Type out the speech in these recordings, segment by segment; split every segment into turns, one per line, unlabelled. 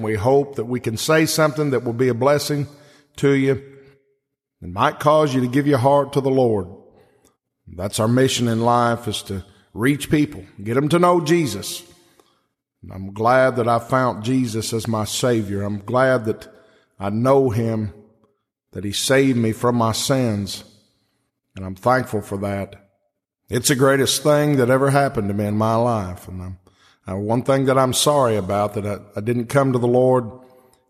We hope that we can say something that will be a blessing to you and might cause you to give your heart to the Lord. That's our mission in life is to reach people, get them to know Jesus. And I'm glad that I found Jesus as my Savior. I'm glad that I know Him, that He saved me from my sins. And I'm thankful for that. It's the greatest thing that ever happened to me in my life. And I'm uh, one thing that I'm sorry about that I, I, didn't come to the Lord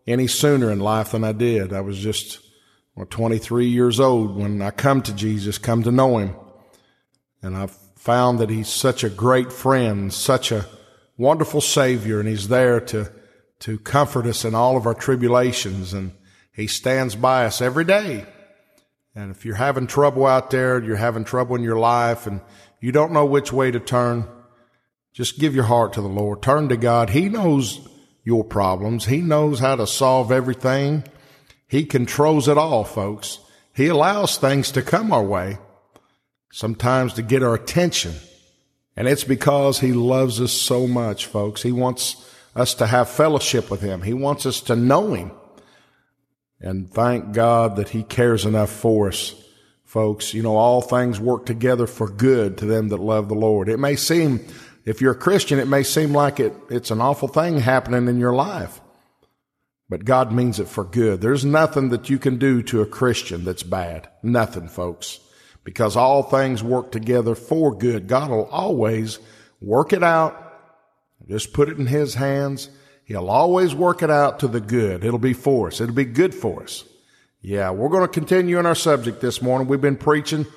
any sooner in life than I did. I was just well, 23 years old when I come to Jesus, come to know Him. And I've found that He's such a great friend, such a wonderful Savior, and He's there to, to comfort us in all of our tribulations. And He stands by us every day. And if you're having trouble out there, you're having trouble in your life, and you don't know which way to turn, just give your heart to the Lord. Turn to God. He knows your problems. He knows how to solve everything. He controls it all, folks. He allows things to come our way, sometimes to get our attention. And it's because He loves us so much, folks. He wants us to have fellowship with Him. He wants us to know Him. And thank God that He cares enough for us, folks. You know, all things work together for good to them that love the Lord. It may seem if you're a Christian, it may seem like it, it's an awful thing happening in your life, but God means it for good. There's nothing that you can do to a Christian that's bad. Nothing, folks, because all things work together for good. God will always work it out. Just put it in His hands. He'll always work it out to the good. It'll be for us. It'll be good for us. Yeah, we're going to continue in our subject this morning. We've been preaching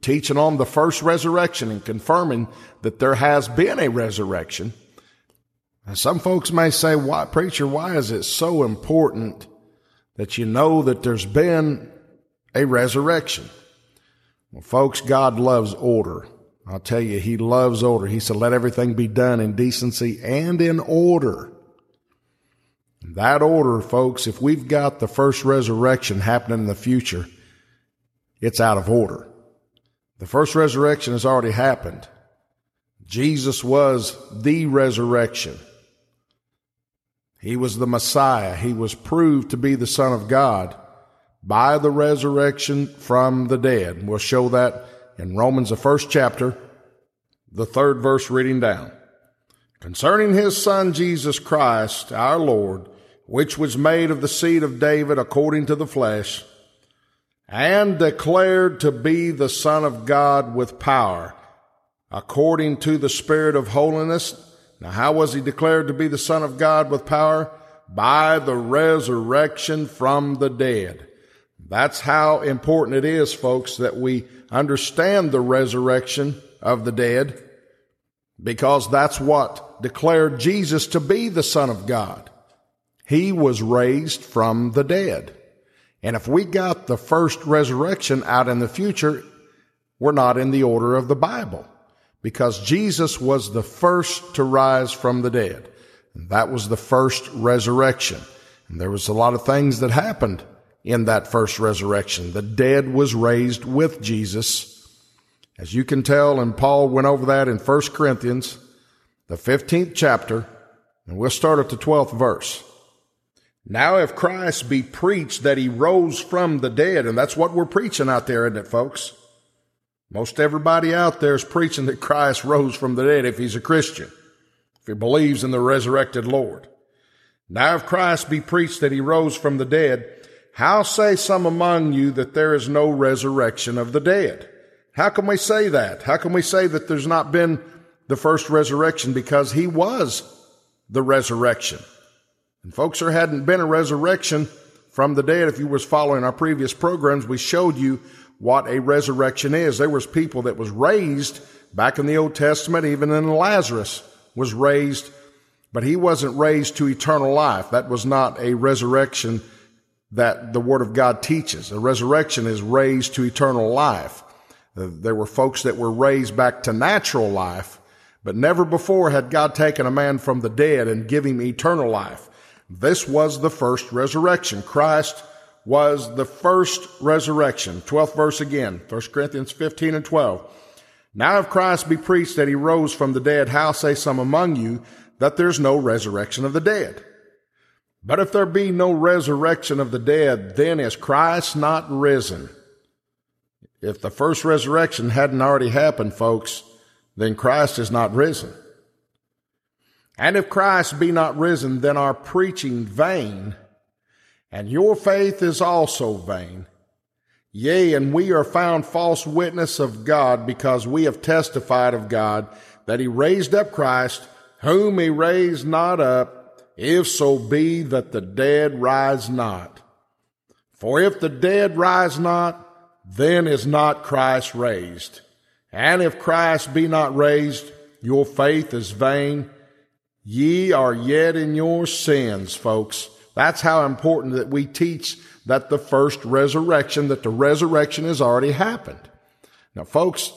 teaching on the first resurrection and confirming that there has been a resurrection. some folks may say, why, preacher, why is it so important that you know that there's been a resurrection? Well, folks, God loves order. I'll tell you, He loves order. He said, let everything be done in decency and in order. That order, folks, if we've got the first resurrection happening in the future, it's out of order. The first resurrection has already happened. Jesus was the resurrection. He was the Messiah. He was proved to be the Son of God by the resurrection from the dead. We'll show that in Romans, the first chapter, the third verse reading down. Concerning his Son Jesus Christ, our Lord, which was made of the seed of David according to the flesh, and declared to be the Son of God with power, according to the Spirit of holiness. Now, how was he declared to be the Son of God with power? By the resurrection from the dead. That's how important it is, folks, that we understand the resurrection of the dead, because that's what declared Jesus to be the Son of God. He was raised from the dead. And if we got the first resurrection out in the future, we're not in the order of the Bible because Jesus was the first to rise from the dead. And that was the first resurrection. And there was a lot of things that happened in that first resurrection. The dead was raised with Jesus. As you can tell, and Paul went over that in 1 Corinthians, the 15th chapter, and we'll start at the 12th verse. Now, if Christ be preached that he rose from the dead, and that's what we're preaching out there, isn't it, folks? Most everybody out there is preaching that Christ rose from the dead if he's a Christian, if he believes in the resurrected Lord. Now, if Christ be preached that he rose from the dead, how say some among you that there is no resurrection of the dead? How can we say that? How can we say that there's not been the first resurrection? Because he was the resurrection. And folks, there hadn't been a resurrection from the dead. If you was following our previous programs, we showed you what a resurrection is. There was people that was raised back in the Old Testament, even in Lazarus was raised, but he wasn't raised to eternal life. That was not a resurrection that the Word of God teaches. A resurrection is raised to eternal life. Uh, there were folks that were raised back to natural life, but never before had God taken a man from the dead and give him eternal life. This was the first resurrection. Christ was the first resurrection. 12th verse again, 1 Corinthians 15 and 12. Now if Christ be preached that he rose from the dead, how say some among you that there's no resurrection of the dead? But if there be no resurrection of the dead, then is Christ not risen? If the first resurrection hadn't already happened, folks, then Christ is not risen. And if Christ be not risen, then our preaching vain, and your faith is also vain. Yea, and we are found false witness of God because we have testified of God that he raised up Christ, whom he raised not up, if so be that the dead rise not. For if the dead rise not, then is not Christ raised. And if Christ be not raised, your faith is vain. Ye are yet in your sins, folks. That's how important that we teach that the first resurrection, that the resurrection has already happened. Now, folks,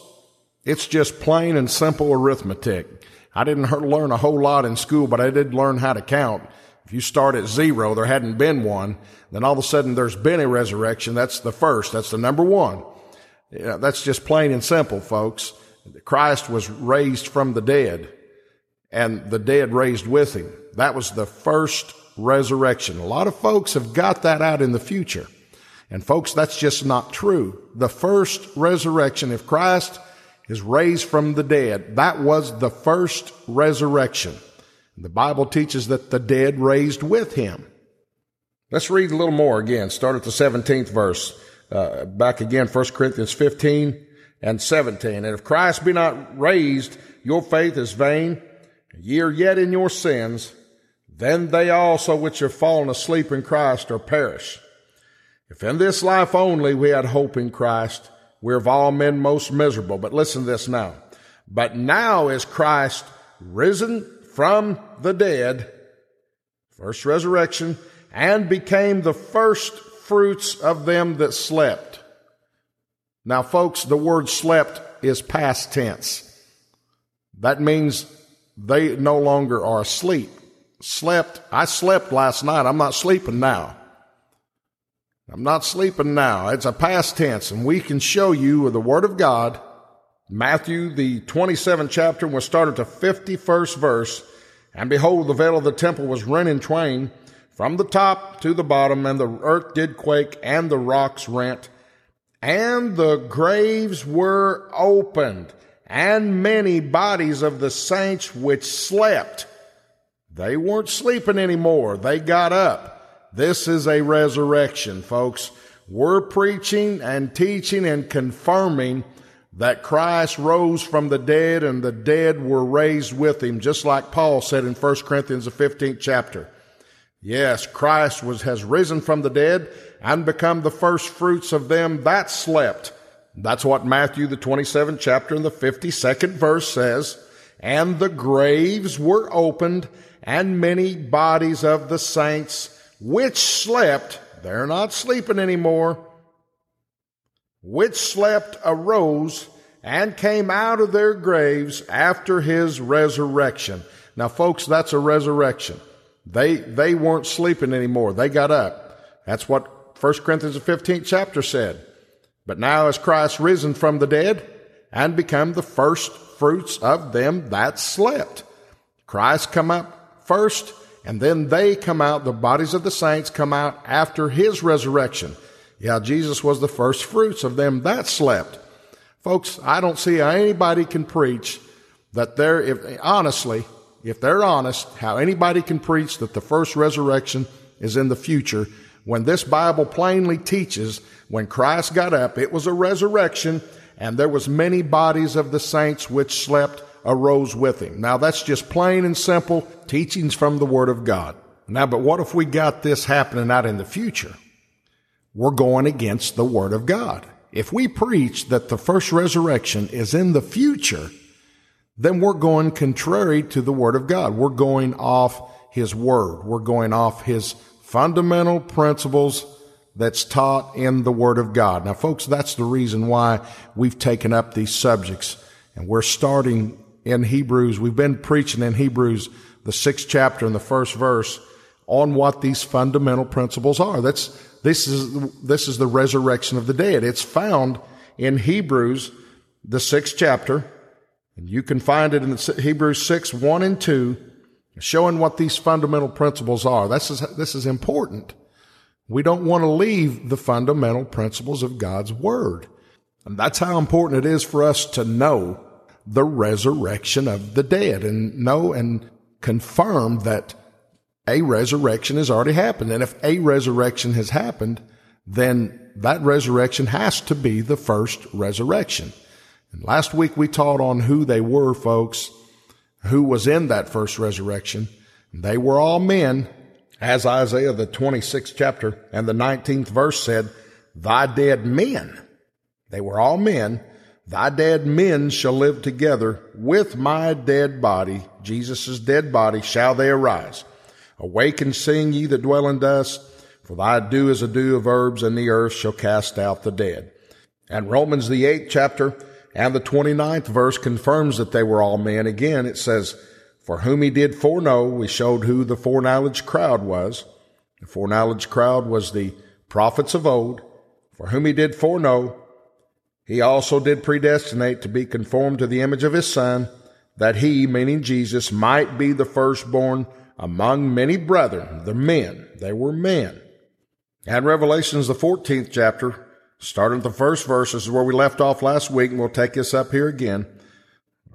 it's just plain and simple arithmetic. I didn't learn a whole lot in school, but I did learn how to count. If you start at zero, there hadn't been one, then all of a sudden there's been a resurrection. That's the first. That's the number one. Yeah, that's just plain and simple, folks. Christ was raised from the dead and the dead raised with him. That was the first resurrection. A lot of folks have got that out in the future. And folks, that's just not true. The first resurrection, if Christ is raised from the dead. That was the first resurrection. The Bible teaches that the dead raised with him. Let's read a little more again. Start at the 17th verse. Uh, back again, 1 Corinthians 15 and 17. And if Christ be not raised, your faith is vain. Ye are yet in your sins. Then they also which have fallen asleep in Christ are perished. If in this life only we had hope in Christ, we're of all men most miserable. But listen to this now. But now is Christ risen from the dead, first resurrection, and became the first fruits of them that slept. Now, folks, the word slept is past tense. That means they no longer are asleep. Slept, I slept last night. I'm not sleeping now. I'm not sleeping now. It's a past tense, and we can show you with the Word of God, Matthew, the 27th chapter, and we'll start at the 51st verse. And behold, the veil of the temple was rent in twain from the top to the bottom, and the earth did quake, and the rocks rent, and the graves were opened, and many bodies of the saints which slept. They weren't sleeping anymore. They got up this is a resurrection, folks. We're preaching and teaching and confirming that Christ rose from the dead and the dead were raised with him, just like Paul said in 1 Corinthians, the 15th chapter. Yes, Christ was, has risen from the dead and become the first fruits of them that slept. That's what Matthew, the 27th chapter and the 52nd verse says. And the graves were opened and many bodies of the saints which slept, they're not sleeping anymore, which slept arose and came out of their graves after his resurrection. Now, folks, that's a resurrection. They, they weren't sleeping anymore. They got up. That's what 1 Corinthians the 15th chapter said. But now is Christ risen from the dead and become the first fruits of them that slept. Christ come up first and then they come out, the bodies of the saints come out after his resurrection. Yeah, Jesus was the first fruits of them that slept. Folks, I don't see how anybody can preach that there, if, honestly, if they're honest, how anybody can preach that the first resurrection is in the future when this Bible plainly teaches when Christ got up, it was a resurrection and there was many bodies of the saints which slept arose with him. Now that's just plain and simple teachings from the Word of God. Now, but what if we got this happening out in the future? We're going against the Word of God. If we preach that the first resurrection is in the future, then we're going contrary to the Word of God. We're going off His Word. We're going off His fundamental principles that's taught in the Word of God. Now, folks, that's the reason why we've taken up these subjects and we're starting in Hebrews. We've been preaching in Hebrews, the sixth chapter and the first verse on what these fundamental principles are. That's, this is, this is the resurrection of the dead. It's found in Hebrews, the sixth chapter, and you can find it in Hebrews 6, 1 and 2. showing what these fundamental principles are. This is, this is important. We don't want to leave the fundamental principles of God's Word. And that's how important it is for us to know the resurrection of the dead and know and confirm that a resurrection has already happened. And if a resurrection has happened, then that resurrection has to be the first resurrection. And last week we taught on who they were, folks, who was in that first resurrection. They were all men, as Isaiah, the 26th chapter and the 19th verse said, thy dead men. They were all men Thy dead men shall live together with my dead body, Jesus' dead body, shall they arise. Awake and sing, ye that dwell in dust, for thy dew is a dew of herbs, and the earth shall cast out the dead. And Romans, the eighth chapter and the 29th verse confirms that they were all men. Again, it says, For whom he did foreknow, we showed who the foreknowledge crowd was. The foreknowledge crowd was the prophets of old. For whom he did foreknow, he also did predestinate to be conformed to the image of his son, that he, meaning Jesus, might be the firstborn among many brethren, the men. They were men. And Revelations, the 14th chapter, starting at the first verse, this is where we left off last week, and we'll take this up here again.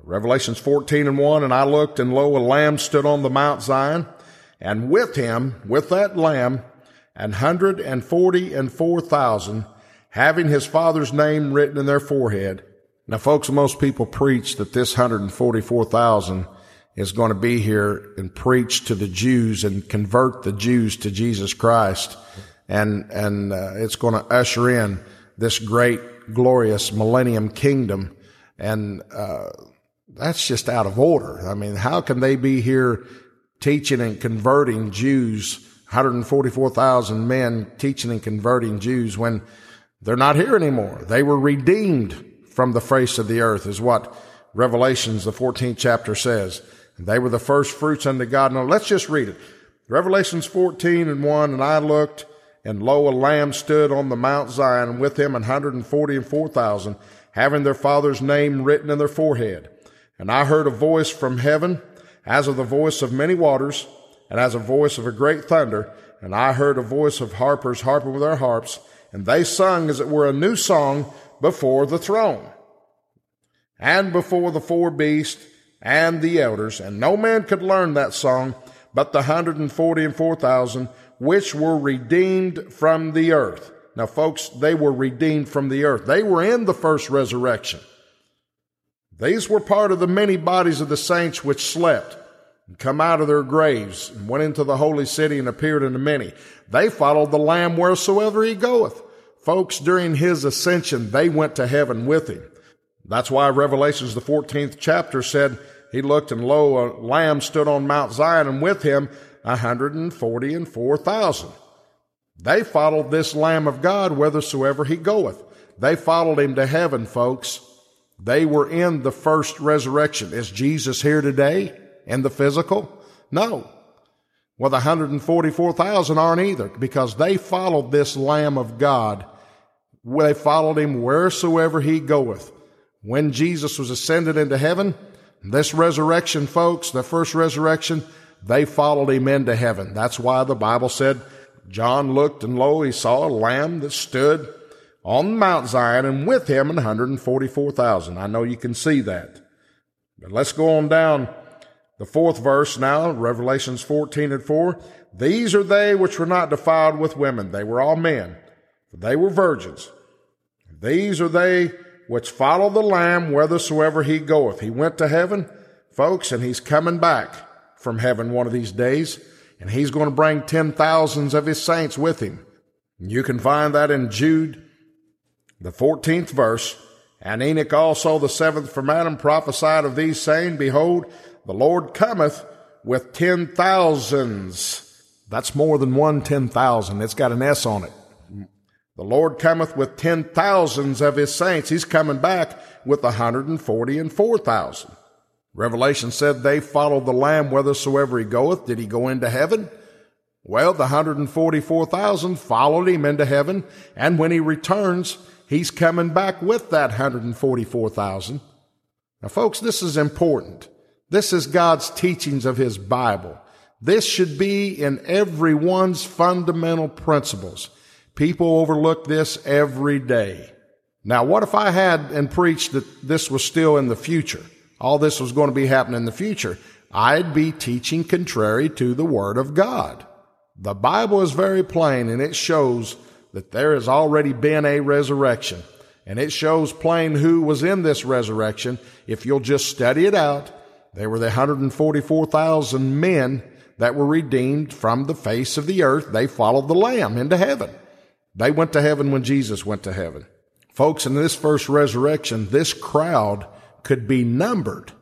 Revelations 14 and 1, and I looked, and lo, a lamb stood on the Mount Zion, and with him, with that lamb, an hundred and forty and four thousand, having his father's name written in their forehead. Now, folks, most people preach that this 144,000 is going to be here and preach to the Jews and convert the Jews to Jesus Christ. And, and uh, it's going to usher in this great, glorious millennium kingdom. And, uh, that's just out of order. I mean, how can they be here teaching and converting Jews, 144,000 men teaching and converting Jews when they're not here anymore. They were redeemed from the face of the earth is what Revelations, the 14th chapter says. They were the first fruits unto God. Now let's just read it. Revelations 14 and 1, and I looked, and lo, a lamb stood on the Mount Zion, with him an hundred and forty and four thousand, having their father's name written in their forehead. And I heard a voice from heaven, as of the voice of many waters, and as a voice of a great thunder. And I heard a voice of harpers harping with their harps, and they sung as it were a new song before the throne and before the four beasts and the elders. And no man could learn that song but the hundred and forty and four thousand which were redeemed from the earth. Now, folks, they were redeemed from the earth. They were in the first resurrection. These were part of the many bodies of the saints which slept and come out of their graves and went into the holy city and appeared unto many. They followed the Lamb wheresoever he goeth. Folks, during his ascension, they went to heaven with him. That's why Revelations, the 14th chapter said, he looked and lo, a lamb stood on Mount Zion and with him a hundred and forty and four thousand. They followed this Lamb of God whithersoever he goeth. They followed him to heaven, folks. They were in the first resurrection. Is Jesus here today in the physical? No. Well, the 144,000 aren't either because they followed this Lamb of God they followed him wheresoever he goeth. When Jesus was ascended into heaven, this resurrection, folks, the first resurrection, they followed him into heaven. That's why the Bible said, John looked and lo, he saw a lamb that stood on Mount Zion and with him 144,000. I know you can see that. But let's go on down the fourth verse now, Revelations 14 and 4. These are they which were not defiled with women. They were all men, for they were virgins. These are they which follow the Lamb whithersoever he goeth. He went to heaven, folks, and he's coming back from heaven one of these days, and he's going to bring ten thousands of his saints with him. You can find that in Jude, the 14th verse. And Enoch also, the seventh from Adam, prophesied of these, saying, Behold, the Lord cometh with ten thousands. That's more than one ten thousand. It's got an S on it. The Lord cometh with ten thousands of his saints. He's coming back with a hundred and forty and four thousand. Revelation said they followed the Lamb whithersoever he goeth. Did he go into heaven? Well, the 144,000 followed him into heaven, and when he returns, he's coming back with that 144,000. Now, folks, this is important. This is God's teachings of His Bible. This should be in everyone's fundamental principles. People overlook this every day. Now, what if I had and preached that this was still in the future? All this was going to be happening in the future. I'd be teaching contrary to the Word of God. The Bible is very plain and it shows that there has already been a resurrection. And it shows plain who was in this resurrection. If you'll just study it out, they were the 144,000 men that were redeemed from the face of the earth. They followed the Lamb into heaven. They went to heaven when Jesus went to heaven. Folks, in this first resurrection, this crowd could be numbered.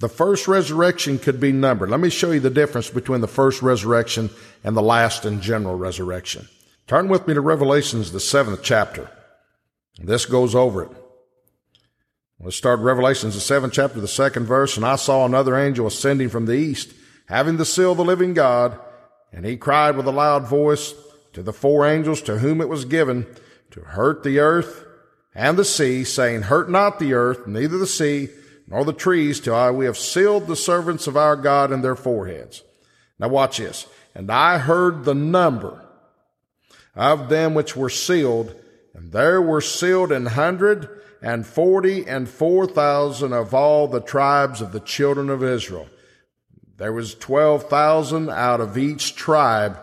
The first resurrection could be numbered. Let me show you the difference between the first resurrection and the last and general resurrection. Turn with me to Revelations, the seventh chapter. This goes over it. Let's start Revelations, the seventh chapter, the second verse. And I saw another angel ascending from the east, having the seal of the living God. And he cried with a loud voice to the four angels to whom it was given to hurt the earth and the sea, saying, Hurt not the earth, neither the sea, nor the trees till I, we have sealed the servants of our God in their foreheads. Now watch this. And I heard the number of them which were sealed, and there were sealed an hundred and forty and four thousand of all the tribes of the children of Israel. There was twelve thousand out of each tribe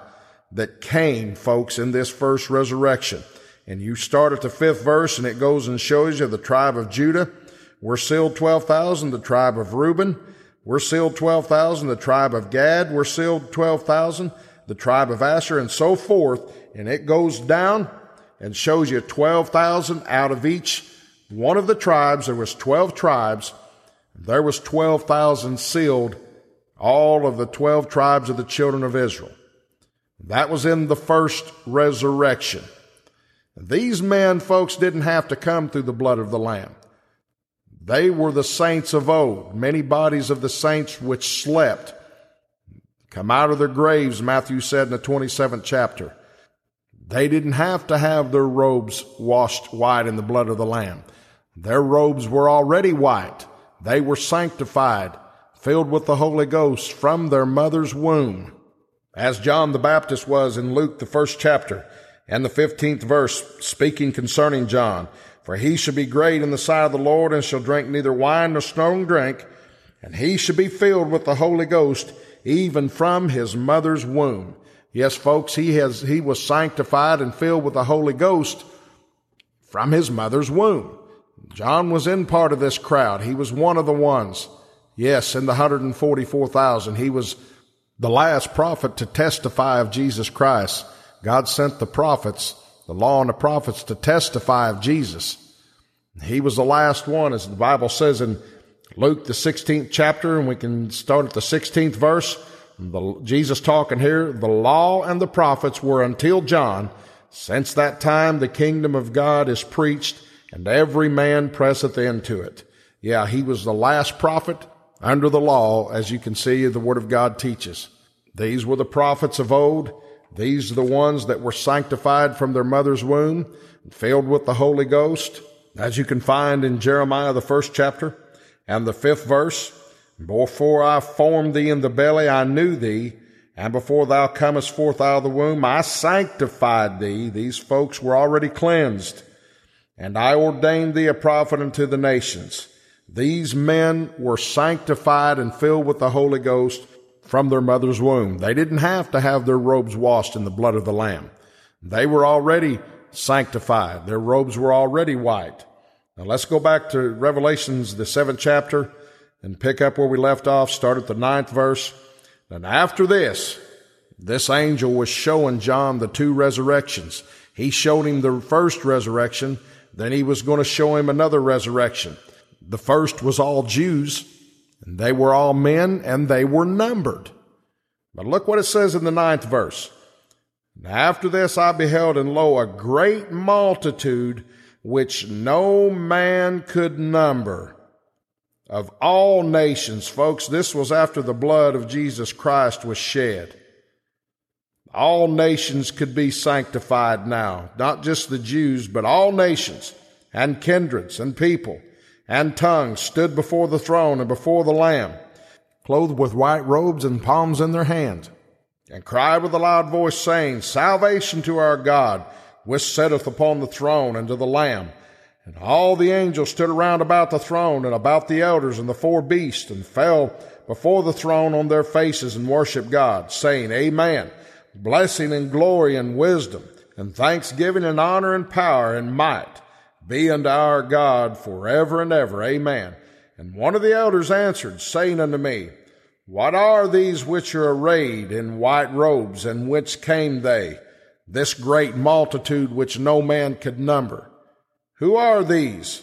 that came, folks, in this first resurrection. And you start at the fifth verse and it goes and shows you the tribe of Judah, we're sealed 12,000, the tribe of Reuben. We're sealed 12,000, the tribe of Gad. We're sealed 12,000, the tribe of Asher, and so forth. And it goes down and shows you 12,000 out of each one of the tribes. There was 12 tribes. There was 12,000 sealed, all of the 12 tribes of the children of Israel. That was in the first resurrection. These men, folks, didn't have to come through the blood of the Lamb. They were the saints of old, many bodies of the saints which slept come out of their graves, Matthew said in the 27th chapter. They didn't have to have their robes washed white in the blood of the Lamb. Their robes were already white. They were sanctified, filled with the Holy Ghost from their mother's womb. As John the Baptist was in Luke, the first chapter and the 15th verse, speaking concerning John. For he shall be great in the sight of the Lord and shall drink neither wine nor strong drink, and he shall be filled with the Holy Ghost even from his mother's womb. Yes, folks, he has, he was sanctified and filled with the Holy Ghost from his mother's womb. John was in part of this crowd. He was one of the ones. Yes, in the 144,000. He was the last prophet to testify of Jesus Christ. God sent the prophets the law and the prophets to testify of Jesus. He was the last one, as the Bible says in Luke, the 16th chapter, and we can start at the 16th verse. The, Jesus talking here, the law and the prophets were until John. Since that time, the kingdom of God is preached, and every man presseth into it. Yeah, he was the last prophet under the law, as you can see, the Word of God teaches. These were the prophets of old. These are the ones that were sanctified from their mother's womb, and filled with the Holy Ghost, as you can find in Jeremiah, the first chapter and the fifth verse. Before I formed thee in the belly, I knew thee. And before thou comest forth out of the womb, I sanctified thee. These folks were already cleansed. And I ordained thee a prophet unto the nations. These men were sanctified and filled with the Holy Ghost from their mother's womb. They didn't have to have their robes washed in the blood of the Lamb. They were already sanctified. Their robes were already white. Now let's go back to Revelations, the seventh chapter, and pick up where we left off, start at the ninth verse. And after this, this angel was showing John the two resurrections. He showed him the first resurrection, then he was going to show him another resurrection. The first was all Jews, and they were all men and they were numbered. But look what it says in the ninth verse. After this I beheld, and lo, a great multitude which no man could number of all nations. Folks, this was after the blood of Jesus Christ was shed. All nations could be sanctified now, not just the Jews, but all nations and kindreds and people and tongues stood before the throne and before the Lamb, clothed with white robes and palms in their hands, and cried with a loud voice, saying, Salvation to our God, which sitteth upon the throne, and to the Lamb. And all the angels stood around about the throne and about the elders and the four beasts, and fell before the throne on their faces and worshiped God, saying, Amen. Blessing and glory and wisdom, and thanksgiving and honor and power and might be unto our God forever and ever. Amen. And one of the elders answered, saying unto me, What are these which are arrayed in white robes, and whence came they? This great multitude which no man could number. Who are these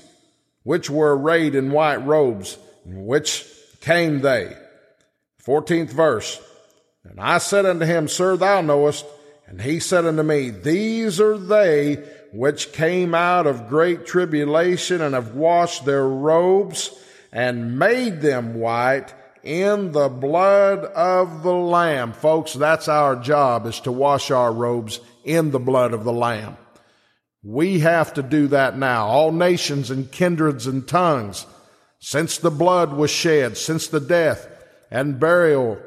which were arrayed in white robes, which came they? 14th verse. And I said unto him, Sir, thou knowest. And he said unto me, These are they which came out of great tribulation and have washed their robes and made them white in the blood of the Lamb. Folks, that's our job is to wash our robes in the blood of the Lamb. We have to do that now. All nations and kindreds and tongues, since the blood was shed, since the death and burial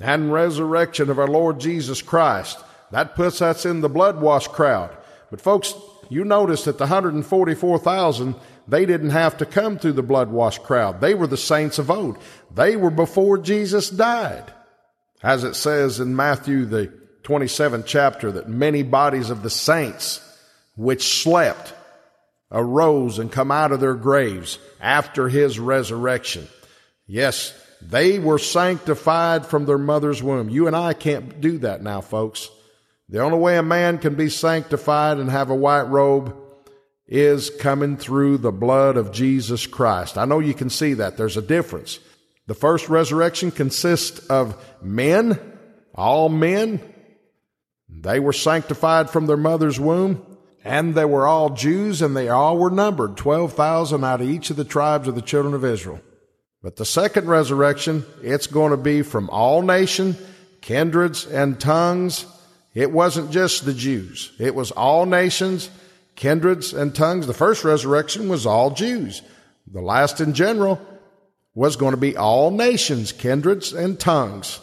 and resurrection of our Lord Jesus Christ, that puts us in the blood wash crowd. But folks, you notice that the 144,000, they didn't have to come through the blood wash crowd. They were the saints of old. They were before Jesus died. As it says in Matthew, the 27th chapter, that many bodies of the saints which slept arose and come out of their graves after his resurrection. Yes, they were sanctified from their mother's womb. You and I can't do that now, folks. The only way a man can be sanctified and have a white robe is coming through the blood of Jesus Christ. I know you can see that. There's a difference. The first resurrection consists of men, all men. They were sanctified from their mother's womb, and they were all Jews, and they all were numbered 12,000 out of each of the tribes of the children of Israel. But the second resurrection, it's going to be from all nation, kindreds, and tongues it wasn't just the Jews. It was all nations, kindreds, and tongues. The first resurrection was all Jews. The last in general was going to be all nations, kindreds, and tongues.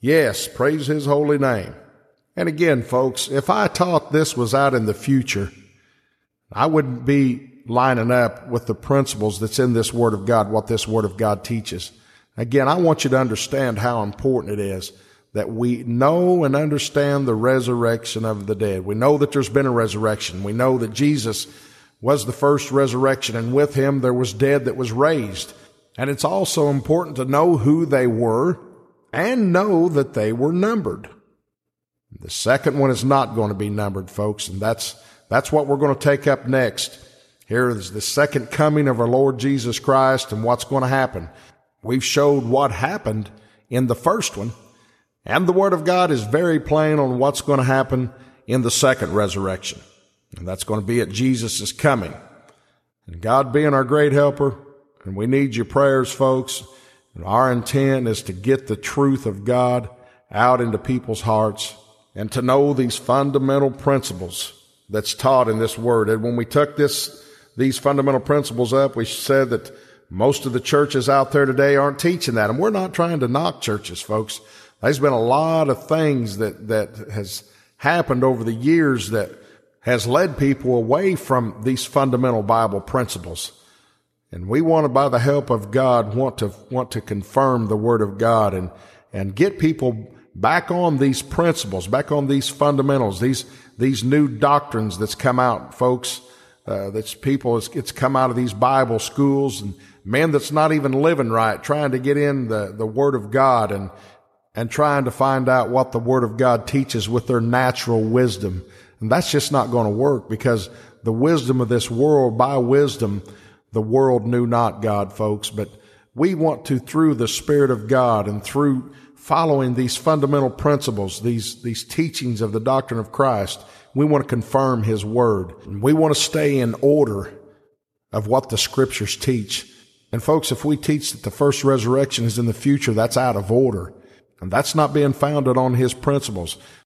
Yes, praise his holy name. And again, folks, if I taught this was out in the future, I wouldn't be lining up with the principles that's in this Word of God, what this Word of God teaches. Again, I want you to understand how important it is that we know and understand the resurrection of the dead. We know that there's been a resurrection. We know that Jesus was the first resurrection and with him there was dead that was raised. And it's also important to know who they were and know that they were numbered. The second one is not going to be numbered, folks, and that's, that's what we're going to take up next. Here is the second coming of our Lord Jesus Christ and what's going to happen. We've showed what happened in the first one, and the Word of God is very plain on what's going to happen in the second resurrection. And that's going to be at Jesus' coming. And God being our great helper, and we need your prayers, folks. And our intent is to get the truth of God out into people's hearts and to know these fundamental principles that's taught in this word. And when we took this, these fundamental principles up, we said that most of the churches out there today aren't teaching that. And we're not trying to knock churches, folks. There's been a lot of things that, that has happened over the years that has led people away from these fundamental Bible principles. And we want to, by the help of God, want to, want to confirm the Word of God and, and get people back on these principles, back on these fundamentals, these, these new doctrines that's come out, folks. Uh, that's people, it's, it's come out of these Bible schools and men that's not even living right, trying to get in the, the Word of God and, and trying to find out what the Word of God teaches with their natural wisdom. And that's just not going to work because the wisdom of this world, by wisdom, the world knew not God, folks. But we want to, through the Spirit of God and through following these fundamental principles, these, these teachings of the doctrine of Christ, we want to confirm His Word. We want to stay in order of what the Scriptures teach. And folks, if we teach that the first resurrection is in the future, that's out of order. And that's not being founded on his principles.